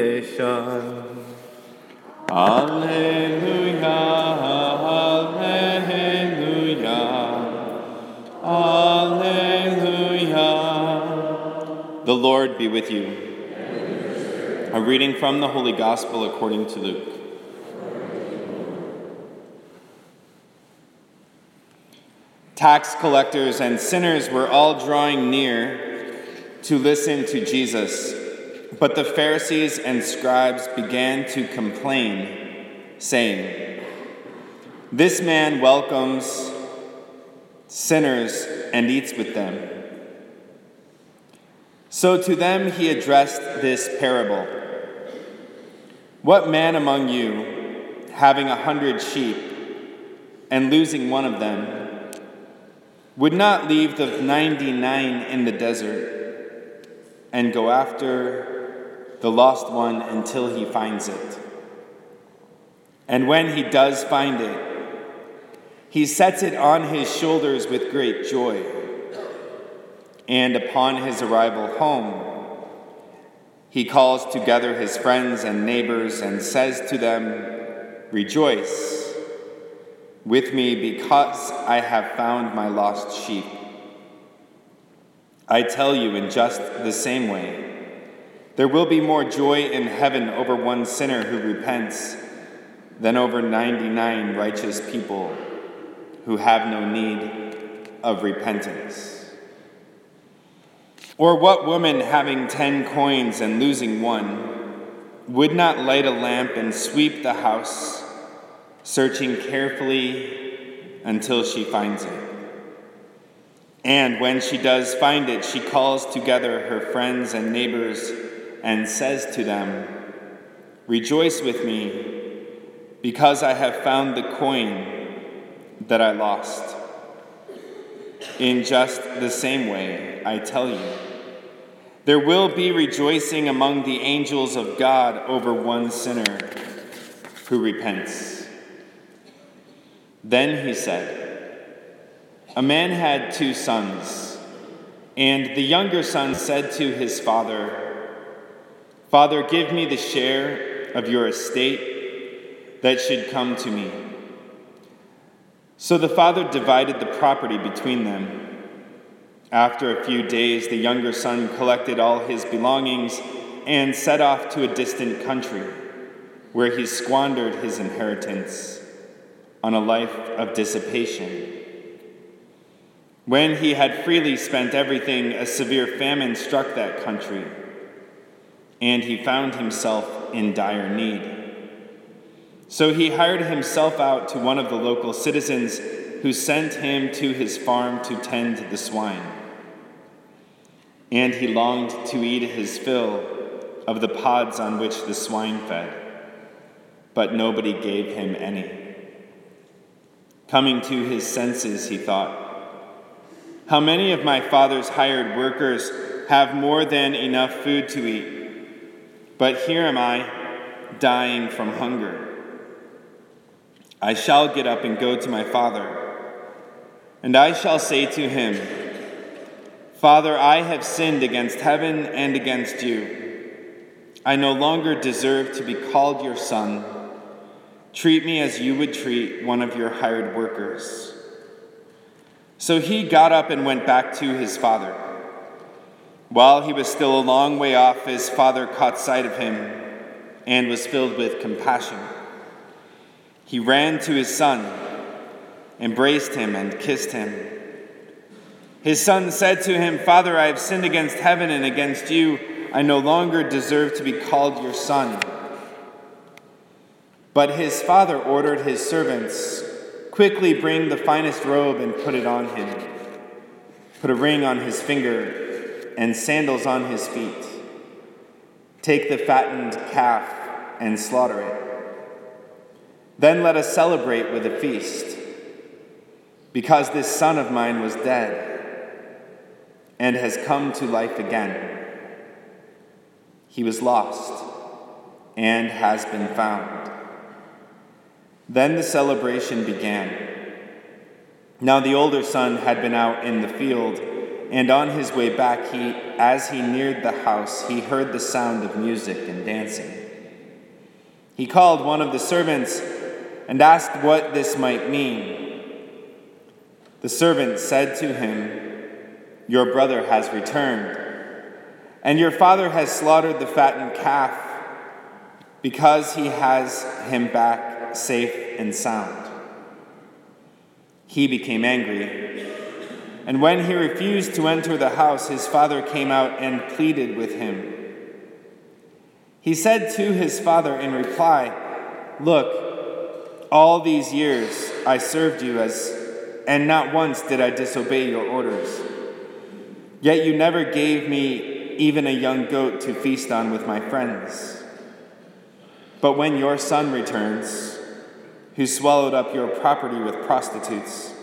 Alleluia, Alleluia, Alleluia. The Lord be with you. A reading from the Holy Gospel according to Luke. Tax collectors and sinners were all drawing near to listen to Jesus. But the Pharisees and scribes began to complain, saying, This man welcomes sinners and eats with them. So to them he addressed this parable What man among you, having a hundred sheep and losing one of them, would not leave the 99 in the desert and go after the lost one until he finds it. And when he does find it, he sets it on his shoulders with great joy. And upon his arrival home, he calls together his friends and neighbors and says to them, Rejoice with me because I have found my lost sheep. I tell you, in just the same way, there will be more joy in heaven over one sinner who repents than over 99 righteous people who have no need of repentance. Or what woman having ten coins and losing one would not light a lamp and sweep the house, searching carefully until she finds it? And when she does find it, she calls together her friends and neighbors and says to them, Rejoice with me, because I have found the coin that I lost. In just the same way, I tell you, there will be rejoicing among the angels of God over one sinner who repents. Then he said, A man had two sons, and the younger son said to his father, Father, give me the share of your estate that should come to me. So the father divided the property between them. After a few days, the younger son collected all his belongings and set off to a distant country, where he squandered his inheritance on a life of dissipation. When he had freely spent everything, a severe famine struck that country and he found himself in dire need. So he hired himself out to one of the local citizens who sent him to his farm to tend the swine. And he longed to eat his fill of the pods on which the swine fed, but nobody gave him any. Coming to his senses, he thought, How many of my father's hired workers have more than enough food to eat? But here am I, dying from hunger. I shall get up and go to my father, and I shall say to him, Father, I have sinned against heaven and against you. I no longer deserve to be called your son. Treat me as you would treat one of your hired workers. So he got up and went back to his father. While he was still a long way off, his father caught sight of him and was filled with compassion. He ran to his son, embraced him, and kissed him. His son said to him, Father, I have sinned against heaven and against you. I no longer deserve to be called your son. But his father ordered his servants, Quickly bring the finest robe and put it on him. Put a ring on his finger and sandals on his feet. Take the fattened calf and slaughter it. Then let us celebrate with a feast, because this son of mine was dead and has come to life again. He was lost and has been found. Then the celebration began. Now the older son had been out in the field And on his way back, he, as he neared the house, he heard the sound of music and dancing. He called one of the servants and asked what this might mean. The servant said to him, Your brother has returned, and your father has slaughtered the fattened calf because he has him back safe and sound. He became angry, and when he refused to enter the house, his father came out and pleaded with him. He said to his father in reply, Look, all these years I served you as and not once did I disobey your orders. Yet you never gave me even a young goat to feast on with my friends. But when your son returns, who swallowed up your property with prostitutes,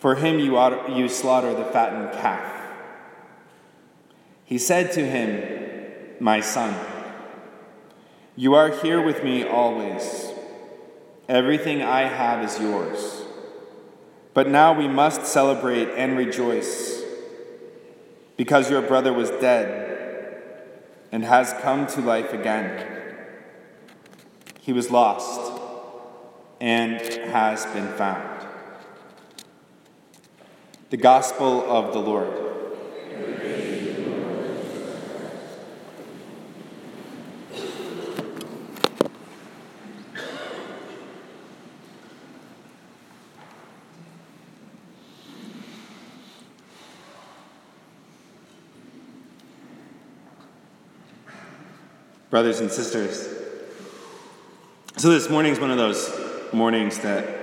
for him you, ought, you slaughter the fattened calf. He said to him, My son, you are here with me always. Everything I have is yours. But now we must celebrate and rejoice because your brother was dead and has come to life again. He was lost and has been found. The Gospel of the Lord. Brothers and sisters, so, this morning is one of those mornings that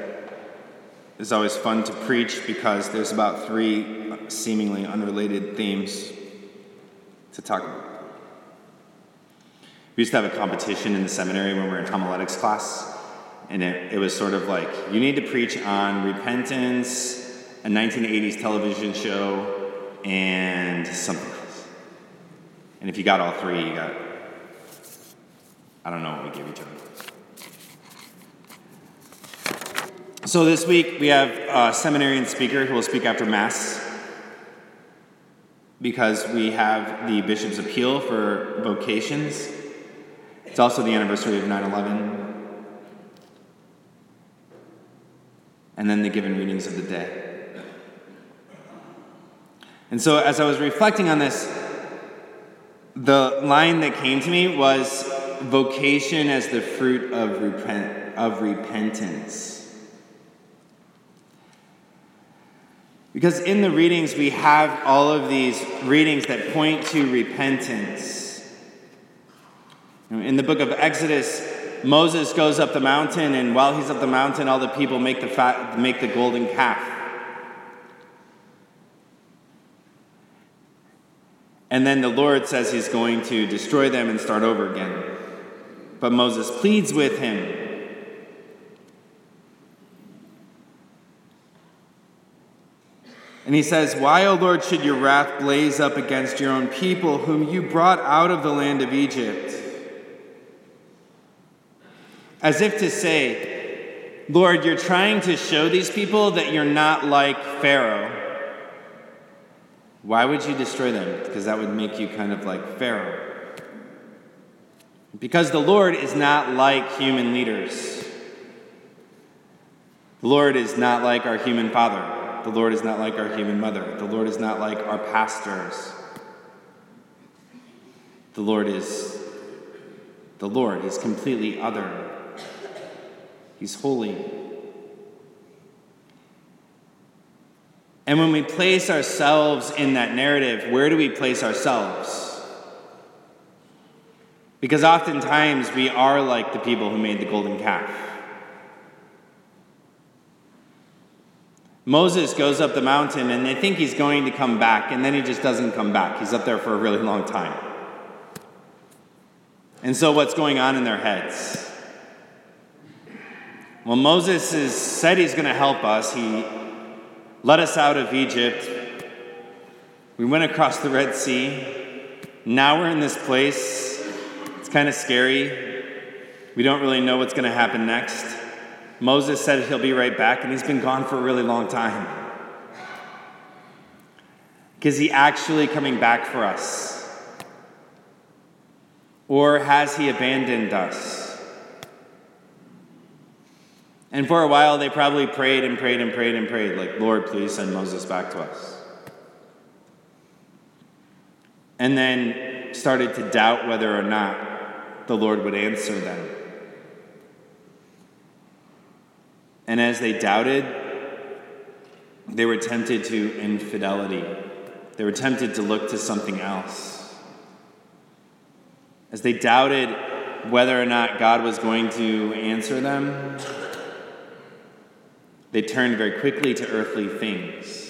is always fun to preach because there's about three seemingly unrelated themes to talk about. We used to have a competition in the seminary when we were in homiletics class, and it, it was sort of like you need to preach on repentance, a 1980s television show, and something else. And if you got all three, you got, I don't know what we gave each other. So this week we have a seminarian speaker who will speak after Mass because we have the Bishop's Appeal for vocations. It's also the anniversary of 9 11. And then the given readings of the day. And so as I was reflecting on this, the line that came to me was vocation as the fruit of, repent, of repentance. Because in the readings, we have all of these readings that point to repentance. In the book of Exodus, Moses goes up the mountain, and while he's up the mountain, all the people make the, fat, make the golden calf. And then the Lord says he's going to destroy them and start over again. But Moses pleads with him And he says, Why, O Lord, should your wrath blaze up against your own people, whom you brought out of the land of Egypt? As if to say, Lord, you're trying to show these people that you're not like Pharaoh. Why would you destroy them? Because that would make you kind of like Pharaoh. Because the Lord is not like human leaders. The Lord is not like our human father. The Lord is not like our human mother. The Lord is not like our pastors. The Lord is the Lord. He's completely other. He's holy. And when we place ourselves in that narrative, where do we place ourselves? Because oftentimes we are like the people who made the golden calf. Moses goes up the mountain and they think he's going to come back, and then he just doesn't come back. He's up there for a really long time. And so, what's going on in their heads? Well, Moses is, said he's going to help us. He led us out of Egypt. We went across the Red Sea. Now we're in this place. It's kind of scary. We don't really know what's going to happen next. Moses said he'll be right back, and he's been gone for a really long time. Is he actually coming back for us? Or has he abandoned us? And for a while, they probably prayed and prayed and prayed and prayed, like, Lord, please send Moses back to us. And then started to doubt whether or not the Lord would answer them. And as they doubted, they were tempted to infidelity. They were tempted to look to something else. As they doubted whether or not God was going to answer them, they turned very quickly to earthly things.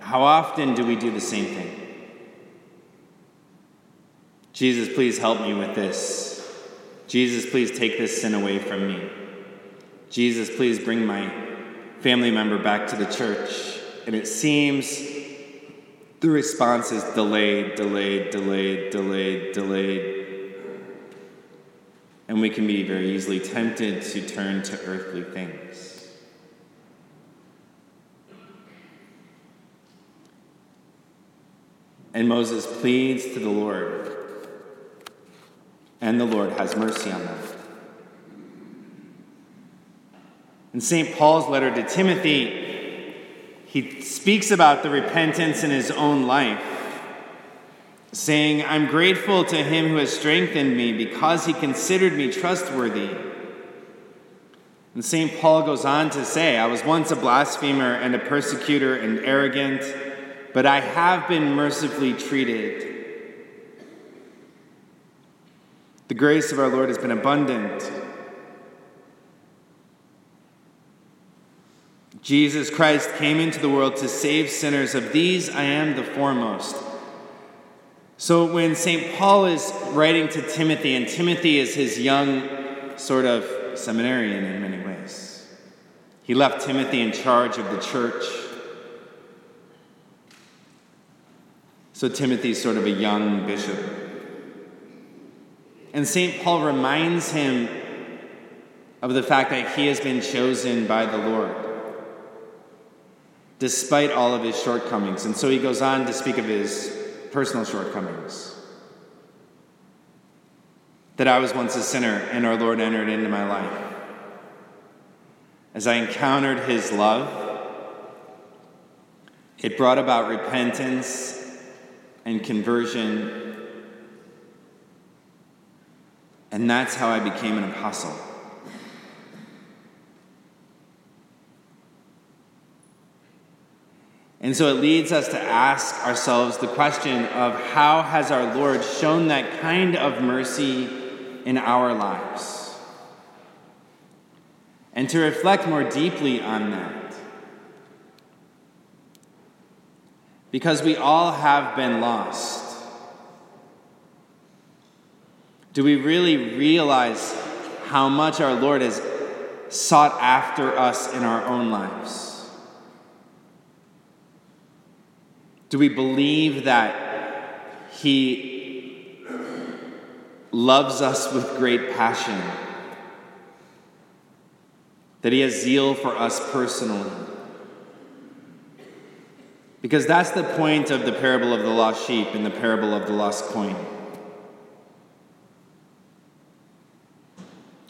How often do we do the same thing? Jesus, please help me with this. Jesus, please take this sin away from me. Jesus, please bring my family member back to the church. And it seems the response is delayed, delayed, delayed, delayed, delayed. And we can be very easily tempted to turn to earthly things. And Moses pleads to the Lord, and the Lord has mercy on them. In St. Paul's letter to Timothy, he speaks about the repentance in his own life, saying, I'm grateful to him who has strengthened me because he considered me trustworthy. And St. Paul goes on to say, I was once a blasphemer and a persecutor and arrogant, but I have been mercifully treated. The grace of our Lord has been abundant. Jesus Christ came into the world to save sinners. Of these, I am the foremost. So when St. Paul is writing to Timothy, and Timothy is his young sort of seminarian in many ways, he left Timothy in charge of the church. So Timothy's sort of a young bishop. And St. Paul reminds him of the fact that he has been chosen by the Lord despite all of his shortcomings. And so he goes on to speak of his personal shortcomings. That I was once a sinner and our Lord entered into my life. As I encountered his love, it brought about repentance and conversion. And that's how I became an apostle. And so it leads us to ask ourselves the question of how has our Lord shown that kind of mercy in our lives? And to reflect more deeply on that. Because we all have been lost. Do we really realize how much our Lord has sought after us in our own lives? Do we believe that He loves us with great passion? That He has zeal for us personally? Because that's the point of the parable of the lost sheep and the parable of the lost coin.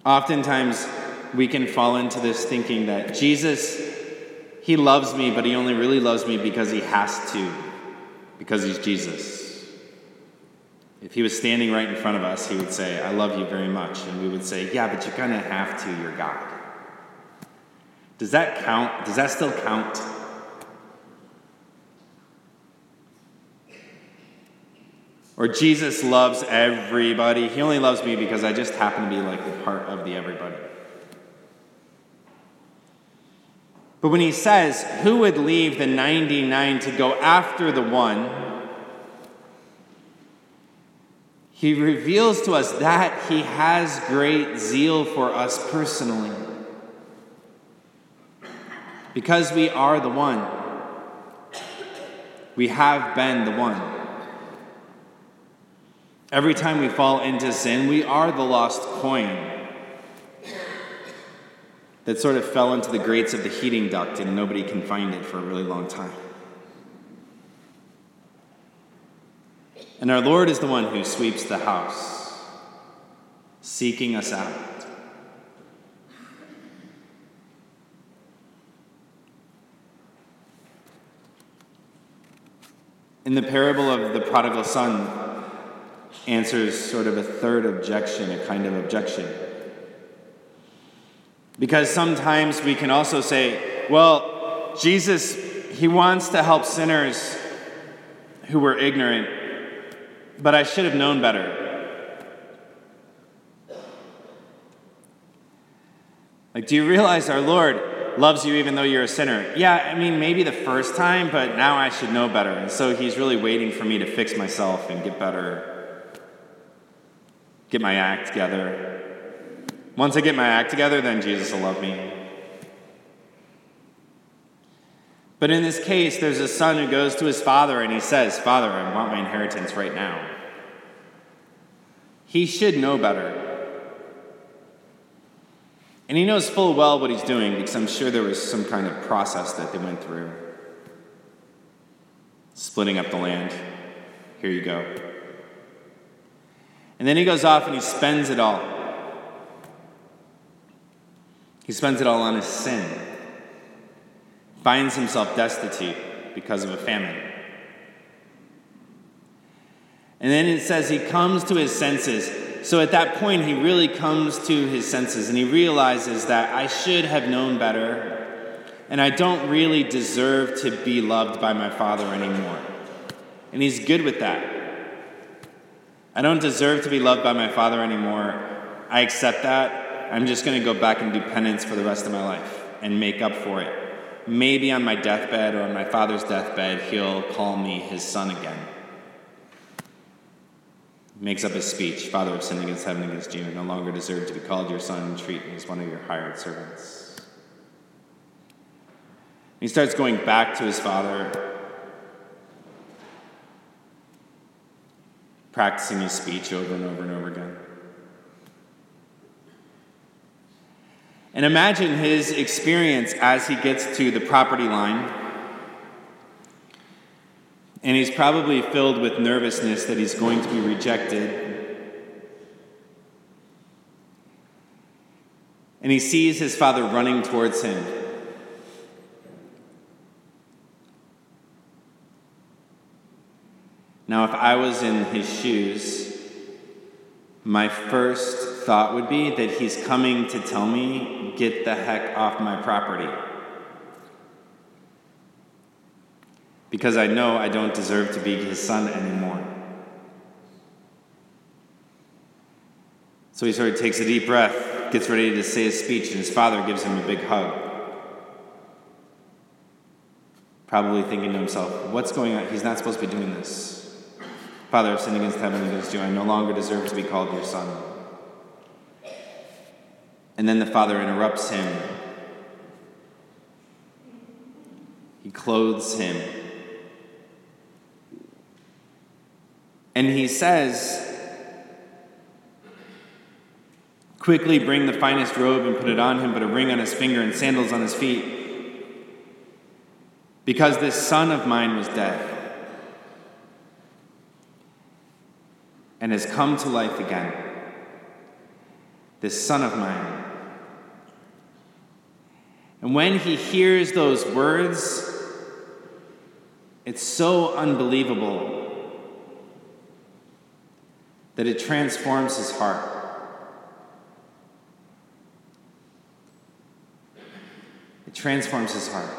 Oftentimes, we can fall into this thinking that Jesus, He loves me, but He only really loves me because He has to because he's Jesus. If he was standing right in front of us, he would say, I love you very much. And we would say, Yeah, but you're going to have to, you're God. Does that count? Does that still count? Or Jesus loves everybody. He only loves me because I just happen to be like the part of the everybody. But when he says, Who would leave the 99 to go after the one? He reveals to us that he has great zeal for us personally. Because we are the one, we have been the one. Every time we fall into sin, we are the lost coin. that sort of fell into the grates of the heating duct and nobody can find it for a really long time. And our Lord is the one who sweeps the house, seeking us out. In the parable of the prodigal son, answers sort of a third objection, a kind of objection. Because sometimes we can also say, well, Jesus, he wants to help sinners who were ignorant, but I should have known better. Like, do you realize our Lord loves you even though you're a sinner? Yeah, I mean, maybe the first time, but now I should know better. And so he's really waiting for me to fix myself and get better, get my act together. Once I get my act together, then Jesus will love me. But in this case, there's a son who goes to his father and he says, Father, I want my inheritance right now. He should know better. And he knows full well what he's doing because I'm sure there was some kind of process that they went through. Splitting up the land. Here you go. And then he goes off and he spends it all. He spends it all on his sin, finds himself destitute because of a famine. And then it says he comes to his senses. So at that point, he really comes to his senses and he realizes that I should have known better and I don't really deserve to be loved by my father anymore. And he's good with that. I don't deserve to be loved by my father anymore. I accept that. I'm just going to go back and do penance for the rest of my life and make up for it. Maybe on my deathbed or on my father's deathbed, he'll call me his son again. Makes up his speech Father, I've sinned against heaven against you, no longer deserve to be called your son and treat me as one of your hired servants. He starts going back to his father, practicing his speech over and over and over again. And imagine his experience as he gets to the property line. And he's probably filled with nervousness that he's going to be rejected. And he sees his father running towards him. Now, if I was in his shoes, my first thought would be that he's coming to tell me, get the heck off my property. Because I know I don't deserve to be his son anymore. So he sort of takes a deep breath, gets ready to say his speech, and his father gives him a big hug. Probably thinking to himself, what's going on? He's not supposed to be doing this. Father, I've sinned against heaven and against you. I no longer deserve to be called your son. And then the father interrupts him. He clothes him. And he says, Quickly bring the finest robe and put it on him, but a ring on his finger and sandals on his feet. Because this son of mine was dead and has come to life again. This son of mine and when he hears those words, it's so unbelievable that it transforms his heart. It transforms his heart.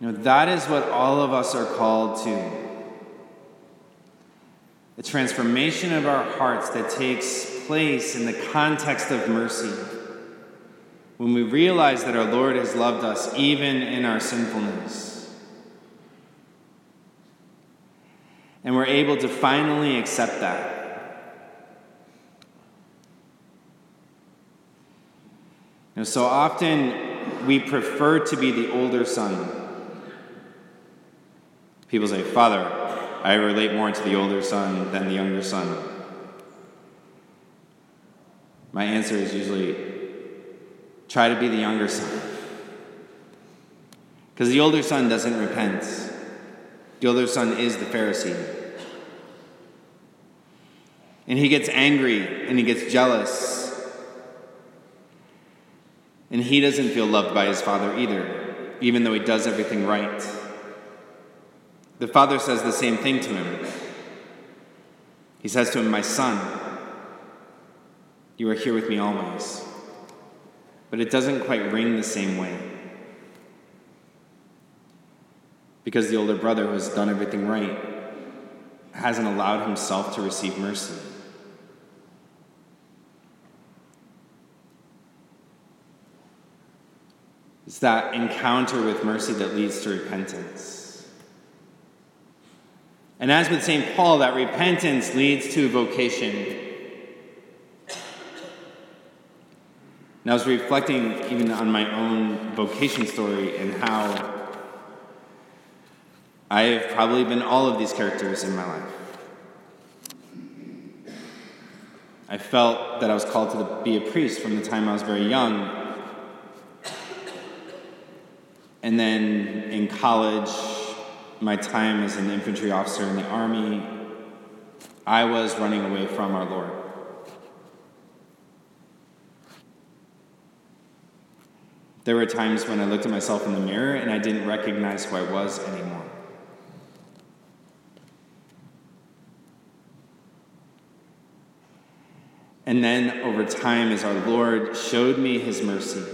You know, that is what all of us are called to. The transformation of our hearts that takes place in the context of mercy when we realize that our Lord has loved us even in our sinfulness. And we're able to finally accept that. You so often we prefer to be the older son. People say, Father, I relate more to the older son than the younger son. My answer is usually, try to be the younger son. Because the older son doesn't repent. The older son is the Pharisee. And he gets angry and he gets jealous. And he doesn't feel loved by his father either, even though he does everything right. The father says the same thing to him. He says to him, My son, you are here with me always. But it doesn't quite ring the same way. Because the older brother, who has done everything right, hasn't allowed himself to receive mercy. It's that encounter with mercy that leads to repentance. And as with St. Paul, that repentance leads to vocation. And I was reflecting even on my own vocation story and how I have probably been all of these characters in my life. I felt that I was called to be a priest from the time I was very young. And then in college, my time as an infantry officer in the Army, I was running away from our Lord. There were times when I looked at myself in the mirror and I didn't recognize who I was anymore. And then over time, as our Lord showed me his mercy,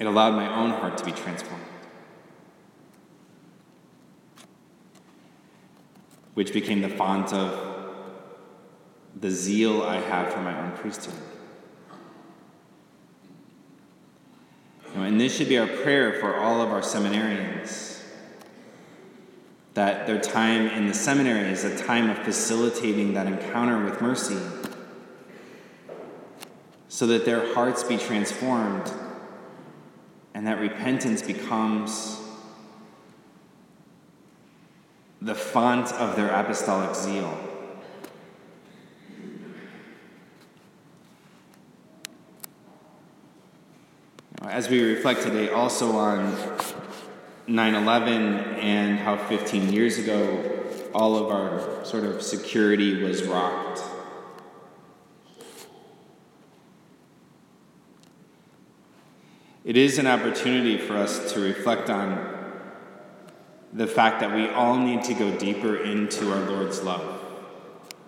it allowed my own heart to be transformed, which became the font of the zeal I have for my own priesthood. and this should be our prayer for all of our seminarians that their time in the seminary is a time of facilitating that encounter with mercy so that their hearts be transformed and that repentance becomes the font of their apostolic zeal. as we reflect today also on 9 11 and how 15 years ago all of our sort of security was rocked. It is an opportunity for us to reflect on the fact that we all need to go deeper into our Lord's love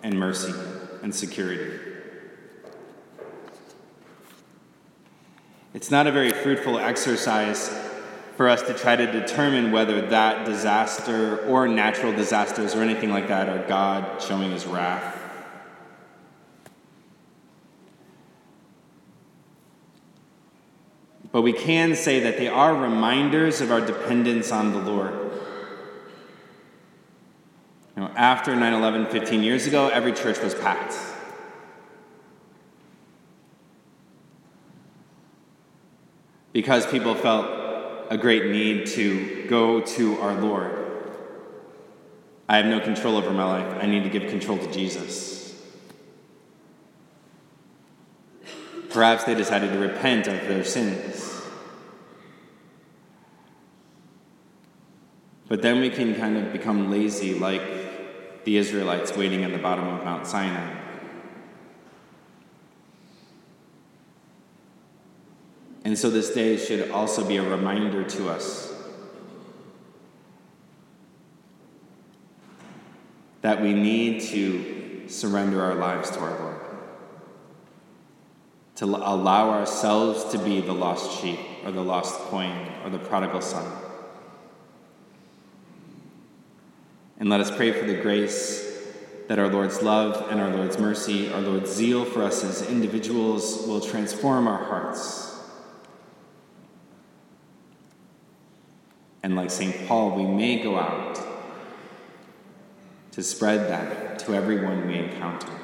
and mercy and security. It's not a very fruitful exercise for us to try to determine whether that disaster or natural disasters or anything like that are God showing his wrath. But we can say that they are reminders of our dependence on the Lord. You know, after 9 11, 15 years ago, every church was packed. because people felt a great need to go to our Lord. I have no control over my life. I need to give control to Jesus. Perhaps they decided to repent of their sins. But then we can kind of become lazy like the Israelites waiting at the bottom of Mount Sinai. And so this day should also be a reminder to us that we need to surrender our lives to our Lord, to allow ourselves to be the lost sheep or the lost coin or the prodigal son. And let us pray for the grace that our Lord's love and our Lord's mercy, our Lord's zeal for us as individuals will transform our hearts And like St. Paul, we may go out to spread that to everyone we encounter.